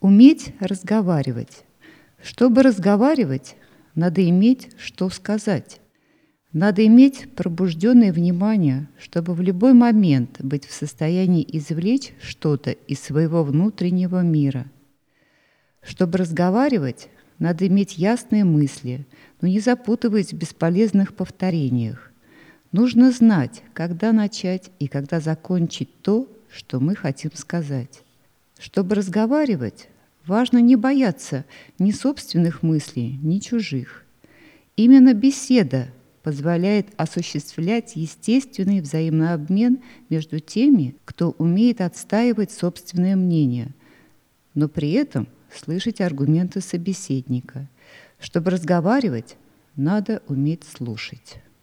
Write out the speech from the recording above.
Уметь разговаривать. Чтобы разговаривать, надо иметь что сказать. Надо иметь пробужденное внимание, чтобы в любой момент быть в состоянии извлечь что-то из своего внутреннего мира. Чтобы разговаривать, надо иметь ясные мысли, но не запутываясь в бесполезных повторениях. Нужно знать, когда начать и когда закончить то, что мы хотим сказать. Чтобы разговаривать, важно не бояться ни собственных мыслей, ни чужих. Именно беседа позволяет осуществлять естественный взаимный между теми, кто умеет отстаивать собственное мнение, но при этом слышать аргументы собеседника. Чтобы разговаривать, надо уметь слушать.